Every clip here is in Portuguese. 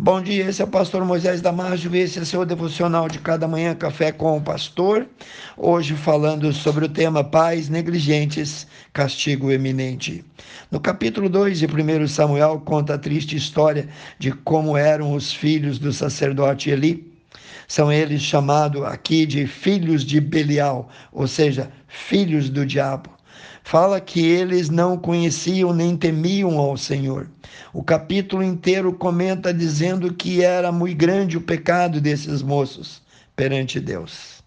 Bom dia, esse é o pastor Moisés Damásio, esse é seu devocional de cada manhã, Café com o Pastor. Hoje falando sobre o tema Pais Negligentes, Castigo Eminente. No capítulo 2 de 1 Samuel, conta a triste história de como eram os filhos do sacerdote Eli. São eles chamados aqui de filhos de Belial, ou seja, filhos do diabo fala que eles não conheciam nem temiam ao Senhor. O capítulo inteiro comenta dizendo que era muito grande o pecado desses moços perante Deus.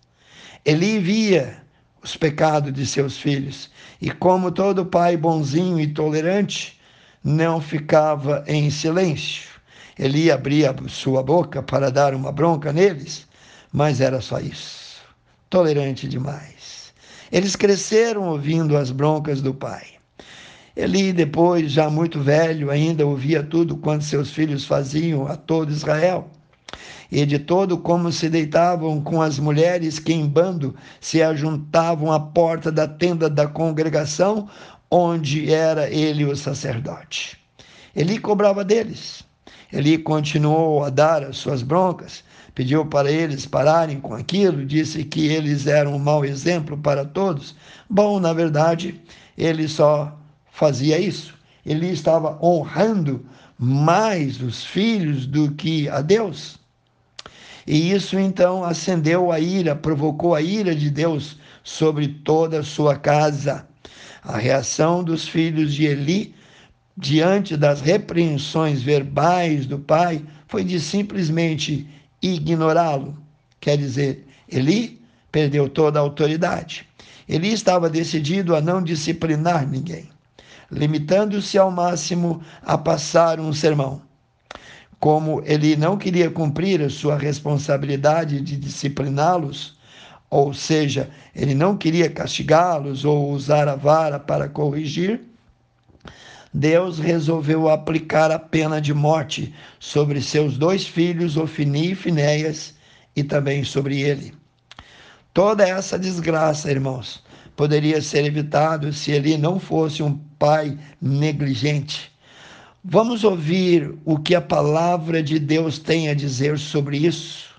Eli via os pecados de seus filhos e, como todo pai bonzinho e tolerante, não ficava em silêncio. Eli abria sua boca para dar uma bronca neles, mas era só isso. Tolerante demais. Eles cresceram ouvindo as broncas do pai. Eli, depois, já muito velho, ainda ouvia tudo quanto seus filhos faziam a todo Israel. E de todo como se deitavam com as mulheres que em bando se ajuntavam à porta da tenda da congregação, onde era ele o sacerdote. Eli cobrava deles. Eli continuou a dar as suas broncas, pediu para eles pararem com aquilo, disse que eles eram um mau exemplo para todos. Bom, na verdade, ele só fazia isso. Ele estava honrando mais os filhos do que a Deus. E isso então acendeu a ira, provocou a ira de Deus sobre toda a sua casa. A reação dos filhos de Eli diante das repreensões verbais do pai foi de simplesmente ignorá-lo. Quer dizer, Eli perdeu toda a autoridade. Eli estava decidido a não disciplinar ninguém, limitando-se ao máximo a passar um sermão. Como ele não queria cumprir a sua responsabilidade de discipliná-los, ou seja, ele não queria castigá-los ou usar a vara para corrigir, Deus resolveu aplicar a pena de morte sobre seus dois filhos, Ofini e Finéias, e também sobre ele. Toda essa desgraça, irmãos, poderia ser evitado se ele não fosse um pai negligente. Vamos ouvir o que a palavra de Deus tem a dizer sobre isso.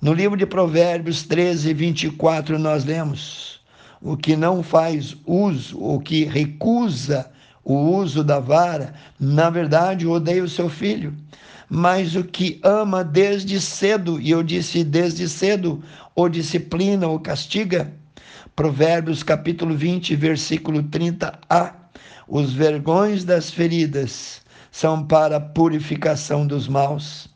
No livro de Provérbios 13, 24, nós lemos: O que não faz uso, o que recusa o uso da vara, na verdade odeia o seu filho. Mas o que ama desde cedo, e eu disse desde cedo, o disciplina, o castiga. Provérbios capítulo 20, versículo 30a. Os vergões das feridas são para a purificação dos maus.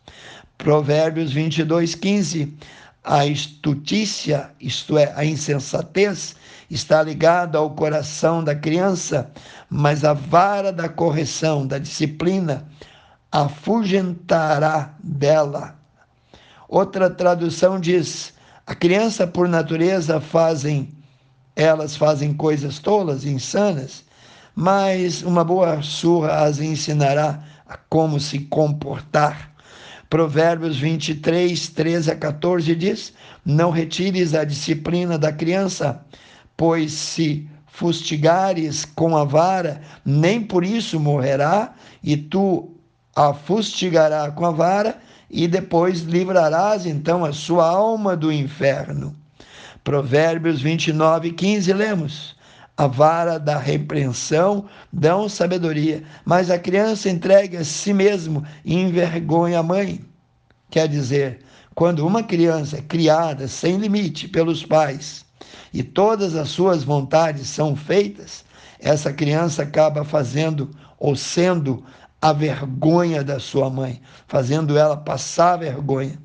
Provérbios 22, 15. A estutícia, isto é, a insensatez, está ligada ao coração da criança, mas a vara da correção, da disciplina, afugentará dela. Outra tradução diz: a criança por natureza fazem elas fazem coisas tolas, insanas, mas uma boa surra as ensinará a como se comportar. Provérbios 23, 13 a 14 diz: Não retires a disciplina da criança, pois se fustigares com a vara, nem por isso morrerá, e tu a fustigará com a vara, e depois livrarás então a sua alma do inferno. Provérbios 29, 15, lemos. A vara da repreensão dão sabedoria, mas a criança entregue a si mesmo e envergonha a mãe. Quer dizer, quando uma criança é criada sem limite pelos pais e todas as suas vontades são feitas, essa criança acaba fazendo ou sendo a vergonha da sua mãe, fazendo ela passar vergonha.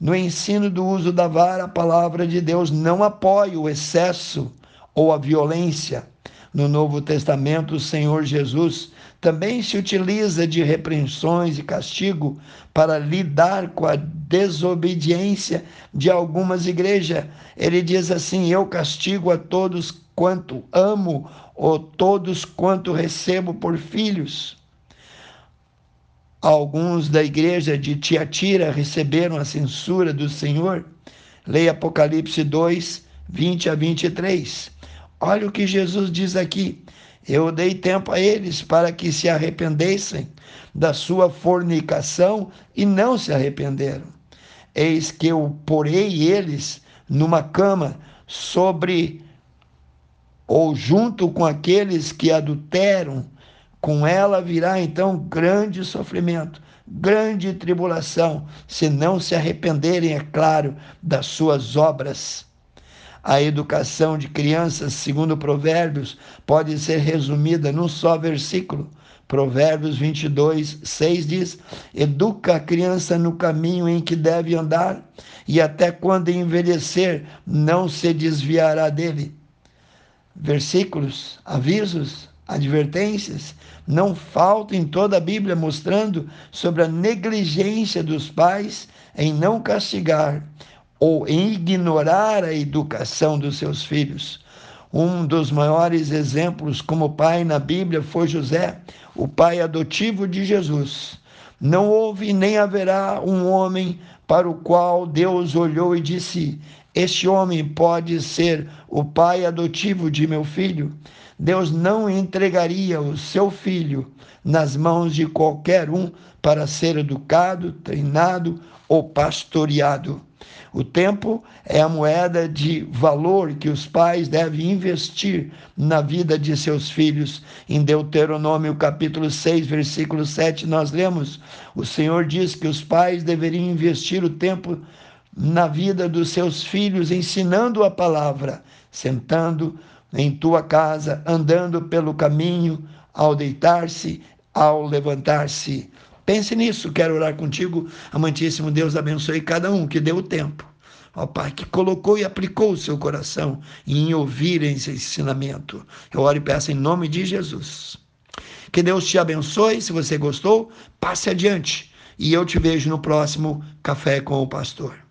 No ensino do uso da vara, a palavra de Deus não apoia o excesso ou a violência. No Novo Testamento, o Senhor Jesus também se utiliza de repreensões e castigo para lidar com a desobediência de algumas igrejas. Ele diz assim: Eu castigo a todos quanto amo, ou todos quanto recebo por filhos. Alguns da igreja de Tiatira receberam a censura do Senhor. Leia Apocalipse 2, 20 a 23. Olha o que Jesus diz aqui. Eu dei tempo a eles para que se arrependessem da sua fornicação e não se arrependeram. Eis que eu porei eles numa cama sobre ou junto com aqueles que adulteram, com ela virá então grande sofrimento, grande tribulação, se não se arrependerem, é claro, das suas obras. A educação de crianças, segundo Provérbios, pode ser resumida num só versículo. Provérbios 22, 6 diz: Educa a criança no caminho em que deve andar, e até quando envelhecer, não se desviará dele. Versículos, avisos, advertências não faltam em toda a Bíblia mostrando sobre a negligência dos pais em não castigar ou em ignorar a educação dos seus filhos. Um dos maiores exemplos como pai na Bíblia foi José, o pai adotivo de Jesus. Não houve nem haverá um homem para o qual Deus olhou e disse: Este homem pode ser o pai adotivo de meu filho. Deus não entregaria o seu filho nas mãos de qualquer um para ser educado, treinado ou pastoreado. O tempo é a moeda de valor que os pais devem investir na vida de seus filhos. Em Deuteronômio capítulo 6, versículo 7, nós lemos: O Senhor diz que os pais deveriam investir o tempo na vida dos seus filhos, ensinando a palavra, sentando em tua casa, andando pelo caminho, ao deitar-se, ao levantar-se. Pense nisso, quero orar contigo. Amantíssimo Deus abençoe cada um que deu o tempo. Ó Pai, que colocou e aplicou o seu coração em ouvir esse ensinamento. Eu oro e peço em nome de Jesus. Que Deus te abençoe. Se você gostou, passe adiante. E eu te vejo no próximo Café com o Pastor.